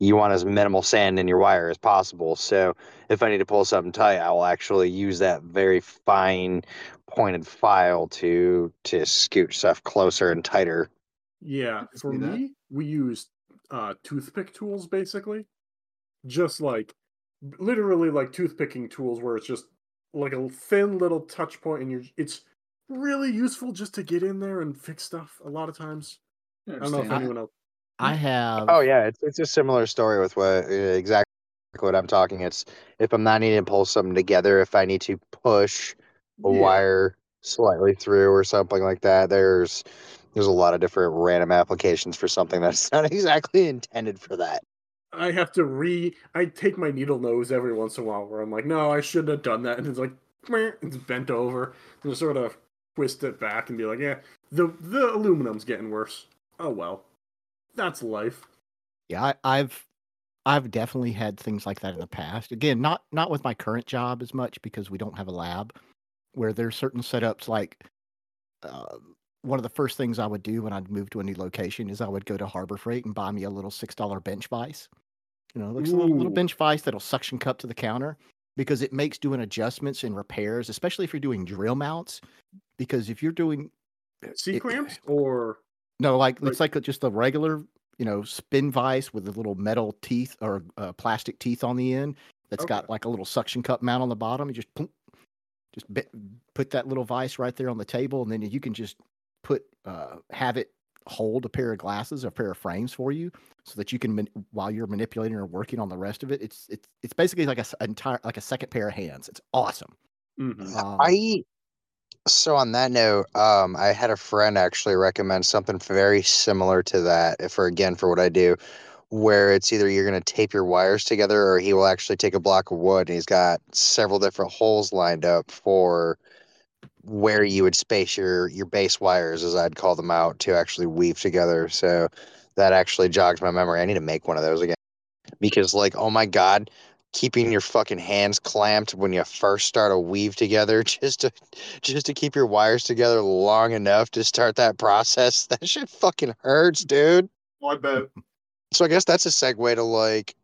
you want as minimal sand in your wire as possible. So if I need to pull something tight, I will actually use that very fine pointed file to to scoot stuff closer and tighter. Yeah, for see that. me, we use uh, toothpick tools basically, just like literally like toothpicking tools, where it's just like a thin little touch point, and you're it's really useful just to get in there and fix stuff. A lot of times, I don't know if understand. anyone else. I have Oh yeah, it's it's a similar story with what uh, exactly what I'm talking. It's if I'm not needing to pull something together, if I need to push a Yeah. wire slightly through or something like that, there's there's a lot of different random applications for something that's *laughs* not exactly intended for that. I have to re. I take my needle nose every once in a while, where I'm like, no, I shouldn't have done that, and it's like, it's bent over, and just sort of twist it back and be like, yeah, the the aluminum's getting worse. Oh well, that's life. Yeah, I, I've I've definitely had things like that in the past. Again, not not with my current job as much because we don't have a lab where there's certain setups like uh, one of the first things I would do when I'd move to a new location is I would go to Harbor Freight and buy me a little six dollar bench vise. You know, looks a little, little bench vise that'll suction cup to the counter because it makes doing adjustments and repairs, especially if you're doing drill mounts. Because if you're doing C it- clamps or no, like Like- it's like a, just a regular, you know, spin vise with a little metal teeth or uh, plastic teeth on the end. That's got like a little suction cup mount on the bottom. You just just bit, put that little vise right there on the table, and then you can just put uh, have it hold a pair of glasses a pair of frames for you, so that you can while you're manipulating or working on the rest of it. It's it's it's basically like a entire like a second pair of hands. It's awesome. Mhm. Um, I so on that note, um, I had a friend actually recommend something very similar to that for again for what I do, where it's either you're gonna tape your wires together or he will actually take a block of wood and he's got several different holes lined up for where you would space your your base wires as I'd call them out to actually weave together. So that actually jogs my memory. I need to make one of those again. Because like, oh my god, keeping your fucking hands clamped when you first start a weave together *laughs* just to just to keep your wires together long enough to start that process. *laughs* That shit fucking hurts, dude. Oh, I bet. So I guess that's a segue to like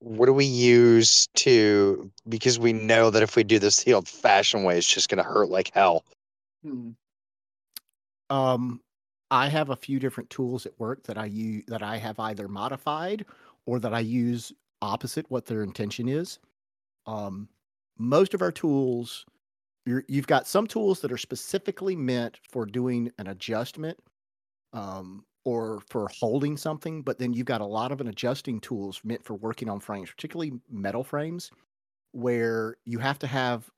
what do we use to because we know that if we do this the old fashioned way, it's just gonna hurt like hell. Hmm. Um, I have a few different tools at work that I use that I have either modified or that I use opposite what their intention is. Um, most of our tools, you're, you've got some tools that are specifically meant for doing an adjustment, um, or for holding something, but then you've got a lot of an adjusting tools meant for working on frames, particularly metal frames, where you have to have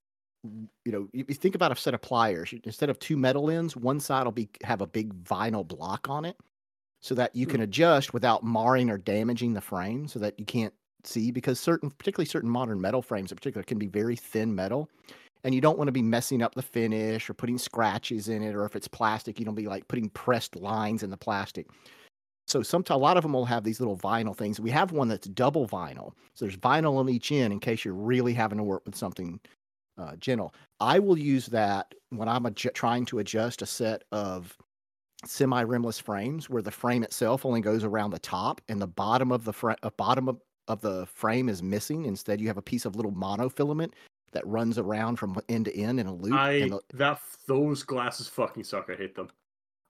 you know, you think about a set of pliers, instead of two metal ends, one side will be have a big vinyl block on it, so that you Hmm. can adjust without marring or damaging the frame, so that you can't see because certain, particularly certain modern metal frames in particular, can be very thin metal, and you don't want to be messing up the finish or putting scratches in it, or if it's plastic, you don't be like putting pressed lines in the plastic. So sometimes a lot of them will have these little vinyl things. We have one that's double vinyl, so there's vinyl on each end in case you're really having to work with something uh, gentle. I will use that when I'm adju- trying to adjust a set of semi rimless frames where the frame itself only goes around the top and the bottom of the fr- uh, bottom of, of the frame is missing. Instead, you have a piece of little monofilament that runs around from end to end in a loop. I and the- that those glasses fucking suck. I hate them.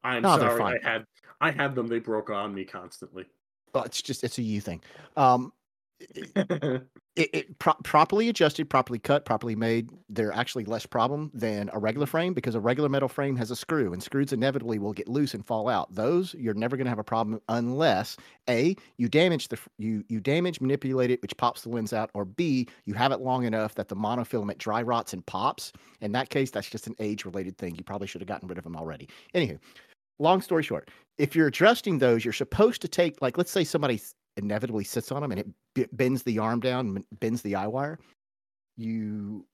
I'm No, sorry. I had I had them. They broke on me constantly. well, it's just it's a you thing. Um, *laughs* it, it pro- properly adjusted, properly cut, properly made, they're actually less problem than a regular frame because a regular metal frame has a screw, and screws inevitably will get loose and fall out. Those you're never going to have a problem unless a you damage the you you damage manipulate it, which pops the lens out, or b you have it long enough that the monofilament dry rots and pops. In that case, that's just an age related thing. You probably should have gotten rid of them already. Anywho, long story short, if you're adjusting those, you're supposed to take like let's say somebody inevitably sits on them and it bends the arm down, bends the eye wire. You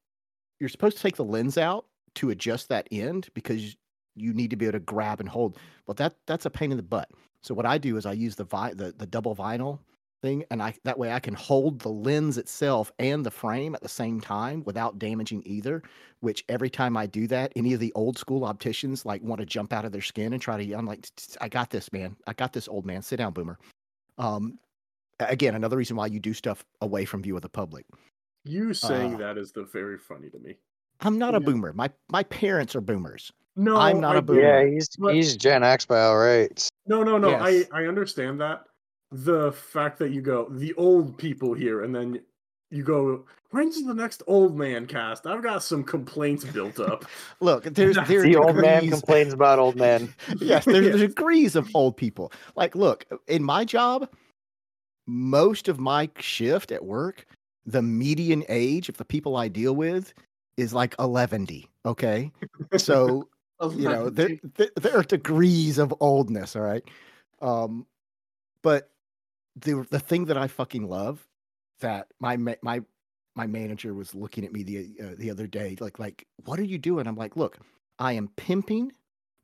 you're supposed to take the lens out to adjust that end because you need to be able to grab and hold. But that that's a pain in the butt. So what I do is I use the vi- the the double vinyl thing, and I that way I can hold the lens itself and the frame at the same time without damaging either. Which every time I do that, any of the old school opticians like want to jump out of their skin and try to. I'm like, I got this, man. I got this, old man. Sit down, boomer. Um, again, another reason why you do stuff away from view of the public. you saying Uh, that is the very funny to me. I'm not a boomer. My my parents are boomers. No, I'm not a a boomer. Yeah, he's But- he's Gen X by all rights. No, no, no. Yes. I I understand that. The fact that you go the old people here, and then you go, when's the next old man cast? I've got some complaints built up. *laughs* Look, there's That's there's The old man complains about old men. *laughs* yes, there's *laughs* Yes. degrees of old people. Like, look, in my job, most of my shift at work, the median age of the people I deal with is like 11. Okay, so *laughs* you know there, there there are degrees of oldness all right? Um but the the thing that i fucking love that my my my manager was looking at me the uh, the other day like like what are you doing? I'm like look i am pimping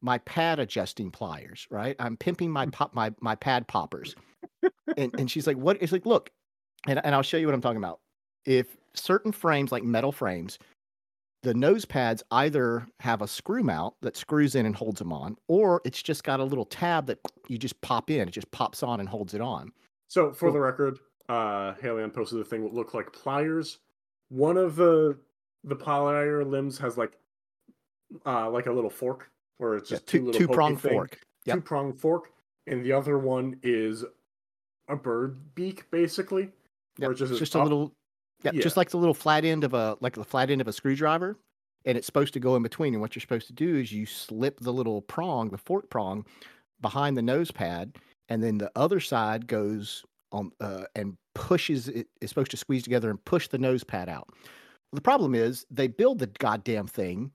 my pad adjusting pliers right? I'm pimping my *laughs* pop my my pad poppers and and she's like what it's like look and, and i'll show you what i'm talking about if certain frames like metal frames the nose pads either have a screw mount that screws in and holds them on, or it's just got a little tab that you just pop in. It just pops on and holds it on. So, for Cool. the record, uh, Halion posted a thing that looked like pliers. One of the the plier limbs has like uh like a little fork, where it's Yeah, just two, two little two prong thing, fork. Yep. two prong fork, and the other one is a bird beak, basically. Yep, Or just just a little, yeah, Yeah. just like the little flat end of a like the flat end of a screwdriver, and it's supposed to go in between. And what you're supposed to do is you slip the little prong, the fork prong, behind the nose pad, and then the other side goes on uh, and pushes it. Is supposed to squeeze together and push the nose pad out. The problem is they build the goddamn thing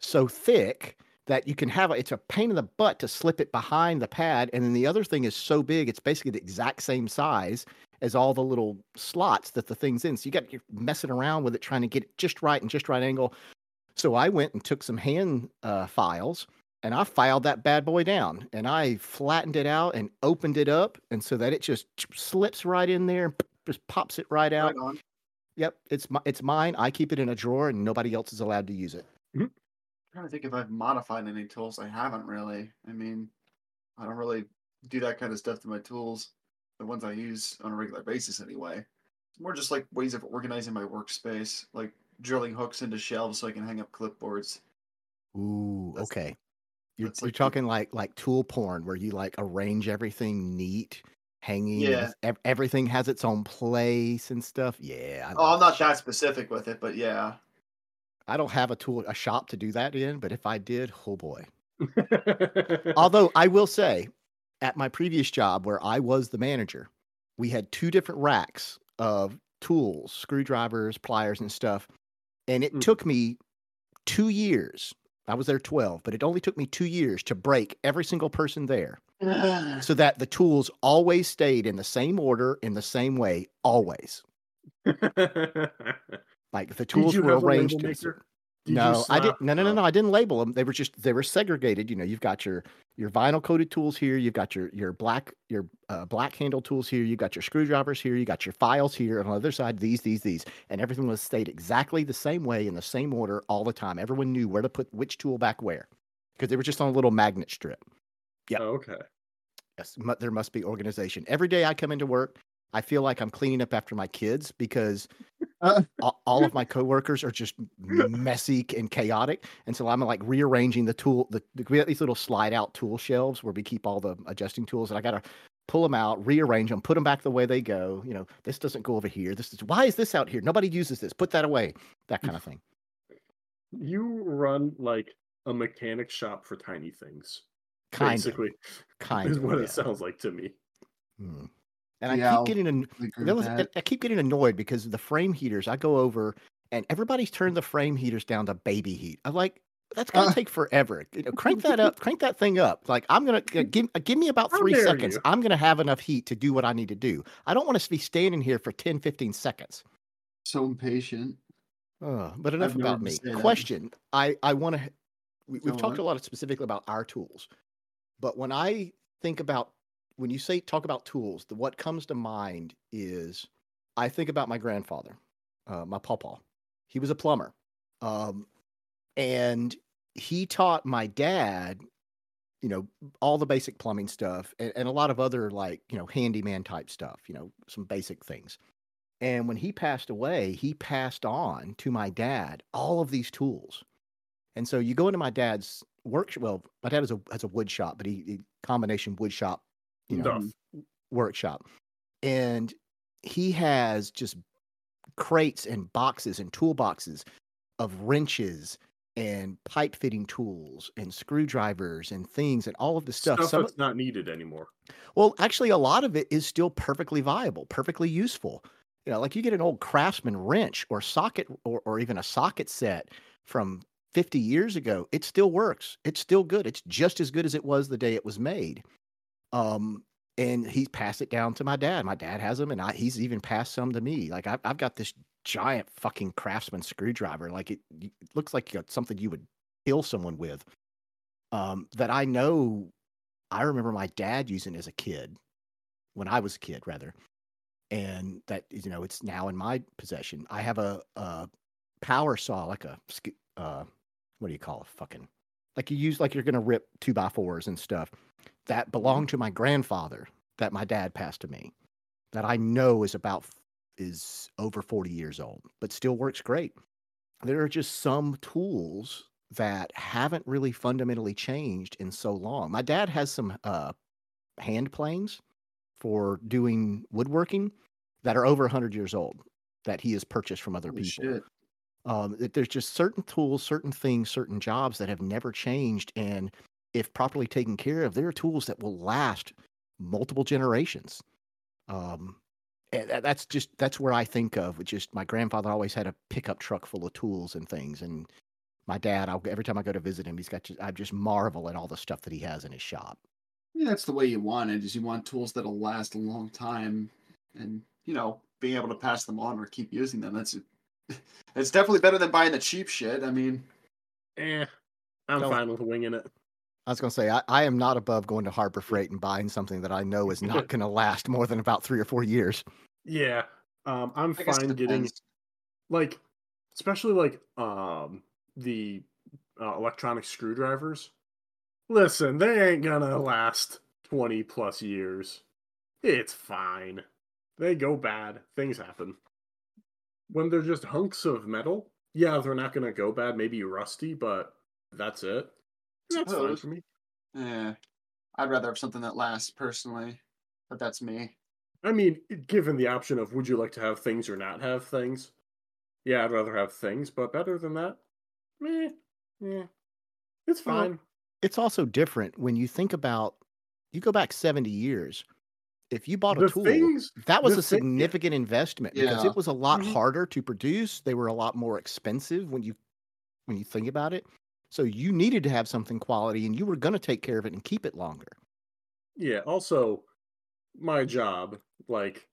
so thick that you can have a, it's a pain in the butt to slip it behind the pad and then the other thing is so big it's basically the exact same size as all the little slots that the thing's in so you got you're messing around with it trying to get it just right and just right angle so i went and took some hand uh, files and i filed that bad boy down and i flattened it out and opened it up and so that it just slips right in there and just pops it right out Right. Yep, it's my, it's mine. I keep it in a drawer, and nobody else is allowed to use it. I'm trying to think if I've modified any tools. I haven't really. I mean, I don't really do that kind of stuff to my tools. The ones I use on a regular basis, anyway. It's more just like ways of organizing my workspace, like drilling hooks into shelves so I can hang up clipboards. Ooh, That's- okay. You're, you're like the- talking like like tool porn, where you like arrange everything neat, hanging. Yeah. everything has its own place and stuff. Yeah. I oh, I'm not that specific with it, but yeah. I don't have a tool, a shop to do that in, but if I did, oh boy. *laughs* Although I will say, at my previous job where I was the manager, we had two different racks of tools, screwdrivers, pliers, and stuff. And it Mm. took me two years. I was there 12, but it only took me two years to break every single person there so that the tools always stayed in the same order, in the same way, always. *laughs* Like the tools were arranged. label maker? Did you no, I didn't. No, no, no, no. I didn't label them. They were just they were segregated. You know, you've got your your vinyl coated tools here. You've got your your black your uh, black handle tools here. You've got your screwdrivers here. You got your files here. And on the other side, these, these, these, and everything was stayed exactly the same way in the same order all the time. Everyone knew where to put which tool back where because they were just on a little magnet strip. Yeah. Oh, okay. Yes, there must be organization. Every day I come into work, I feel like I'm cleaning up after my kids because Uh. all, of my coworkers are just messy and chaotic, and so I'm like rearranging the tool. The, we have these little slide out tool shelves where we keep all the adjusting tools, and I gotta pull them out, rearrange them, put them back the way they go. You know, this doesn't go over here. This is why is this out here? Nobody uses this. Put that away. That kind of thing. You run like a mechanic shop for tiny things. *laughs* Kind of. basically, Kind is of. what yeah. it sounds like to me. Hmm. And I Yeah, I'll keep getting an, Agree That was, that. I keep getting annoyed because the frame heaters, I go over and everybody's turned the frame heaters down to baby heat. I'm like, that's gonna Uh. take forever. You know, crank that up, *laughs* crank that thing up. Like I'm gonna uh, give uh, give me about three seconds. you. I'm gonna have enough heat to do what I need to do. I don't want to be standing here for 10, 15 seconds. So impatient. Uh, but enough about me. Question: I I want to. We, we've talked on. a lot of specifically about our tools, but when I think about when you say talk about tools, the what comes to mind is I think about my grandfather, uh, my pawpaw. He was a plumber, um, and he taught my dad, you know, all the basic plumbing stuff and, and a lot of other like you know handyman type stuff. You know, some basic things. And when he passed away, he passed on to my dad all of these tools. And so you go into my dad's work. Well, my dad has a has a wood shop, but he, he combination wood shop, you know, Duff. workshop, and he has just crates and boxes and toolboxes of wrenches and pipe fitting tools and screwdrivers and things and all of the stuff. Stuff Some, that's not needed anymore. well, actually, a lot of it is still perfectly viable, perfectly useful. You know, like you get an old craftsman wrench or socket or, or even a socket set from 50 years ago, it still works. It's still good. It's just as good as it was the day it was made. Um, and he passed it down to my dad. My dad has them, and I, he's even passed some to me. Like I've, I've got this giant fucking craftsman screwdriver. Like it, it looks like something you would kill someone with. Um, that I know I remember my dad using as a kid, when I was a kid, rather, and that you know it's now in my possession. I have a, a power saw, like a uh, what do you call it? Fucking like you use like you're gonna rip two by fours and stuff. That belonged to my grandfather. That my dad passed to me. That I know is about is over forty years old, but still works great. There are just some tools that haven't really fundamentally changed in so long. My dad has some uh, hand planes for doing woodworking that are over 100 years old that he has purchased from other Holy people. Um, there's just certain tools, certain things, certain jobs that have never changed. And if properly taken care of, there are tools that will last multiple generations. Um, and that's just that's where I think of. Which just my grandfather always had a pickup truck full of tools and things, and my dad. I'll, every time I go to visit him, he's got. Just, I just marvel at all the stuff that he has in his shop. Yeah, that's the way you want it. Is you want tools that'll last a long time, and you know, being able to pass them on or keep using them. That's *laughs* it's definitely better than buying the cheap shit. I mean, Eh, I'm Don't- fine with winging it. I was going to say I, I am not above going to Harbor Freight and buying something that I know is not *laughs* going to last more than about three or four years. Yeah, um, I'm I fine getting like, especially like um the uh, electronic screwdrivers. Listen, they ain't gonna last twenty plus years. It's fine. They go bad. Things happen. When they're just hunks of metal, yeah, they're not gonna go bad. Maybe rusty, but that's it. That's fine for me. Yeah, I'd rather have something that lasts personally, but that's me. I mean, given the option of would you like to have things or not have things, yeah, I'd rather have things, but better than that, meh, yeah, it's Well, fine. It's also different when you think about you go back 70 years, if you bought a The tool, things that was the a thing- yeah. significant investment because it was a lot Mhm. harder to produce. They were a lot more expensive when you when you think about it. So you needed to have something quality and you were going to take care of it and keep it longer. Yeah. Also, my job, like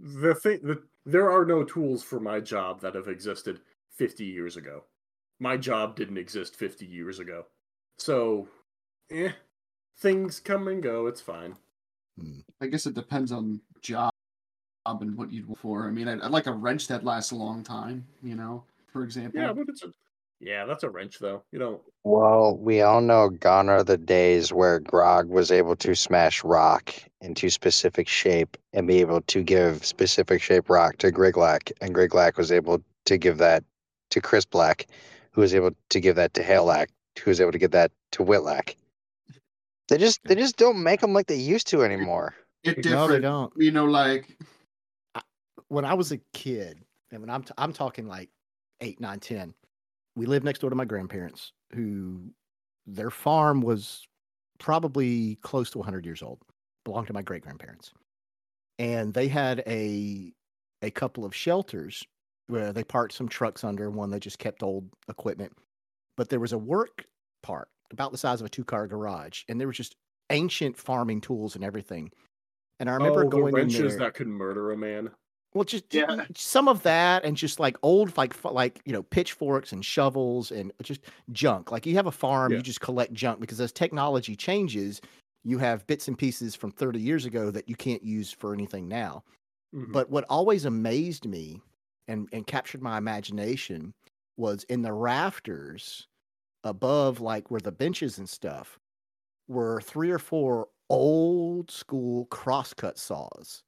the thing, the, there are no tools for my job that have existed 50 years ago. My job didn't exist 50 years ago. So, eh, things come and go. It's fine. Hmm. I guess it depends on job job and what you'd want for. I mean, I'd, I'd like a wrench that lasts a long time. You know, for example. Yeah, but it's a, yeah, that's a wrench though. You don't. Well, we all know gone are the days where Grog was able to smash rock into specific shape and be able to give specific shape rock to Griglac, and Griglac was able to give that to Chris Black, who was able to give that to Halelac, who was able to give that to Whitlack. They just they just don't make them like they used to anymore. It No, they don't. You know, like When I was a kid, and when I'm t- I'm talking like eight, nine, ten, we lived next door to my grandparents, who their farm was probably close to 100 years old, belonged to my great grandparents, and they had a a couple of shelters where they parked some trucks under. One they just kept old equipment, but there was a work part about the size of a two car garage, and there was just ancient farming tools and everything. And I remember oh, the going in wrenches there. that could murder a man. Well, just Yeah. some of that, and just like old, like like you know, pitchforks and shovels and just junk. Like you have a farm, Yeah. you just collect junk because as technology changes, you have bits and pieces from 30 years ago that you can't use for anything now. Mhm. But what always amazed me and and captured my imagination was in the rafters above, like where the benches and stuff, were three or four old school crosscut saws.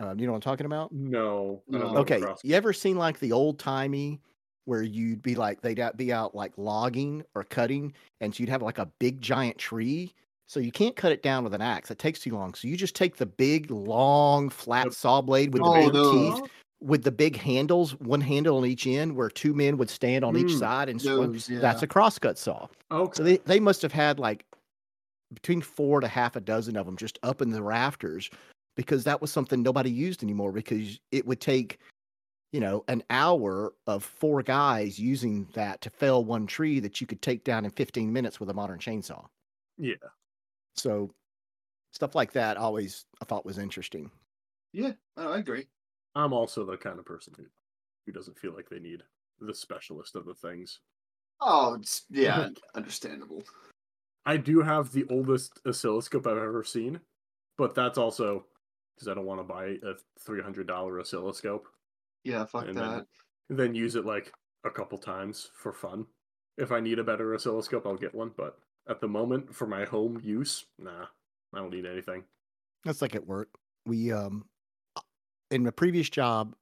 Um, you know what I'm talking about? no. No. Okay, you ever seen like the old timey where you'd be like they'd be out like logging or cutting, and so you'd have like a big giant tree. So you can't cut it down with an axe; it takes too long. So you just take the big, long, flat saw blade with the Oh, big those. teeth, with the big handles, one handle on each end, where two men would stand on each Mm, side and those, That's a crosscut saw. Okay. So they, they must have had like between four to half a dozen of them just up in the rafters because that was something nobody used anymore because it would take, you know, an hour of four guys using that to fell one tree that you could take down in 15 minutes with a modern chainsaw. yeah. So stuff like that always I thought was interesting. yeah, I I agree. I'm also the kind of person who who doesn't feel like they need the specialist of the things. Oh, it's yeah, *laughs* understandable. I do have the oldest oscilloscope I've ever seen, but that's also because I don't want to buy a three hundred dollar oscilloscope Yeah, fuck And that. then- then use it like a couple times for fun. If I need a better oscilloscope, I'll get one. But at the moment, for my home use, nah, I don't need anything. That's like at work. We um in my previous job,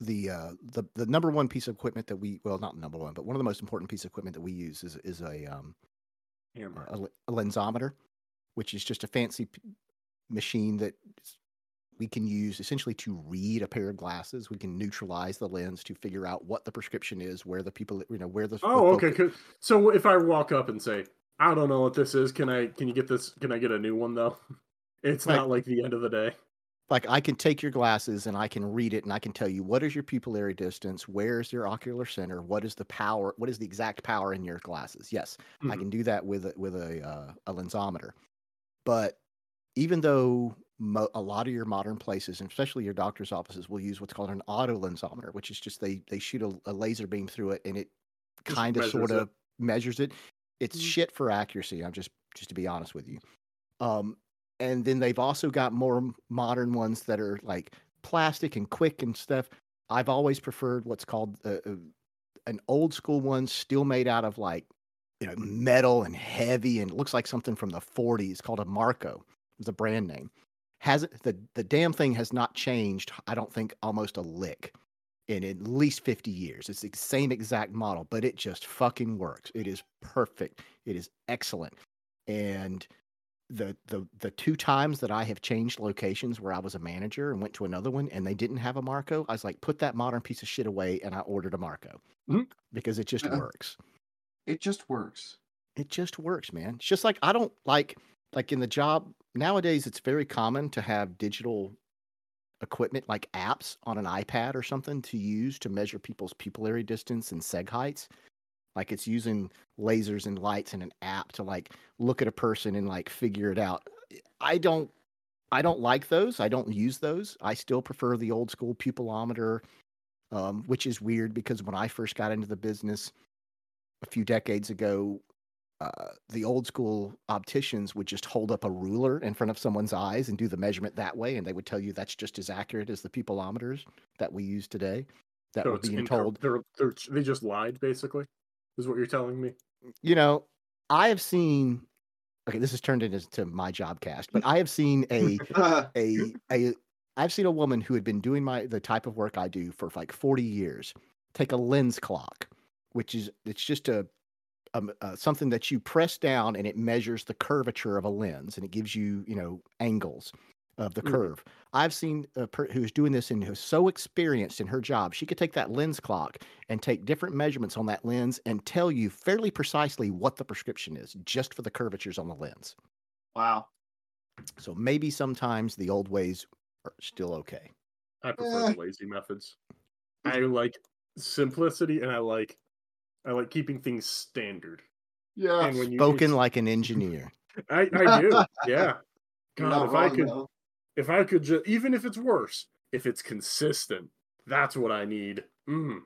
the uh the the number one piece of equipment that we well not number one, but one of the most important piece of equipment that we use is is a um Hammer. a, a lensometer, which is just a fancy p- machine that s- we can use essentially to read a pair of glasses. We can neutralize the lens to figure out what the prescription is, where the people you know where the the Oh, okay. focal- So if I walk up and say, "I don't know what this is," can I? Can you get this? Can I get a new one though? *laughs* It's Right. not like the end of the day. like I can take your glasses and I can read it and I can tell you what is your pupillary distance, where is your ocular center, what is the power, what is the exact power in your glasses. Yes, I Mhm. can do that with a, with a uh, a lensometer. But even though mo- a lot of your modern places, and especially your doctor's offices, will use what's called an auto lensometer, which is just they they shoot a, a laser beam through it and it kind of sort of measures it. It's Mhm. shit for accuracy. I'm just just to be honest with you. Um, and then they've also got more modern ones that are like plastic and quick and stuff. I've always preferred what's called uh, uh, an old school one, still made out of like you know metal and heavy, and it looks like something from the 40s called a Marco. It's a brand name. Has it the the damn thing has not changed? I don't think almost a lick in at least 50 years. It's the same exact model, but it just fucking works. It is perfect. It is excellent. And the the the two times that I have changed locations where I was a manager and went to another one and they didn't have a Marco, I was like, put that modern piece of shit away and I ordered a Marco. Mhm. Because it just Yeah. works. It just works. It just works, man. It's just like I don't like like in the job nowadays it's very common to have digital equipment like apps on an iPad or something to use to measure people's pupillary distance and seg heights. Like it's using lasers and lights in an app to like look at a person and like figure it out. I don't I don't like those. I don't use those. I still prefer the old school pupillometer, um, which is weird because when I first got into the business a few decades ago, uh, the old school opticians would just hold up a ruler in front of someone's eyes and do the measurement that way, and they would tell you that's just as accurate as the pupillometers that we use today. That So were being inter- told, they're, they're, they just lied, basically, is what you're telling me. you know, I have seen. Okay, this has turned into my job cast, but I have seen a *laughs* a a I've seen a woman who had been doing my the type of work I do for like 40 years take a lens clock, which is it's just a, um uh, something that you press down and it measures the curvature of a lens and it gives you you know angles of the Mhm. curve. I've seen a per- who's doing this and who's so experienced in her job, she could take that lens clock and take different measurements on that lens and tell you fairly precisely what the prescription is just for the curvatures on the lens. wow. So maybe sometimes the old ways are still okay. I prefer Eh. the lazy methods. I like simplicity and I like I like keeping things standard. Yeah. And when you Spoken it's- like an engineer. *laughs* I, I do, yeah. *laughs* God, not if I could though. if I could just even if it's worse, if it's consistent, that's what I need. Mm.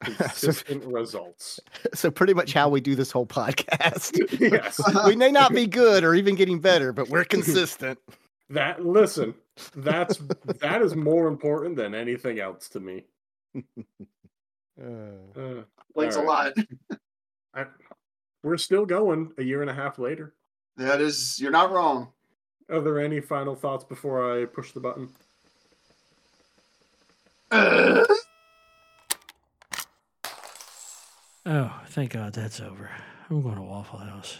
*laughs* so, Consistent results. so pretty much how we do this whole podcast. Yes. we may not be good or even getting better, but we're consistent. That listen, that's that is more important than anything else to me. Uh, Uh, Thanks a lot. *laughs* I, we're still going a year and a half later. That is, you're not wrong. Are there any final thoughts before I push the button? *laughs* Oh, thank God that's over. I'm going to Waffle House.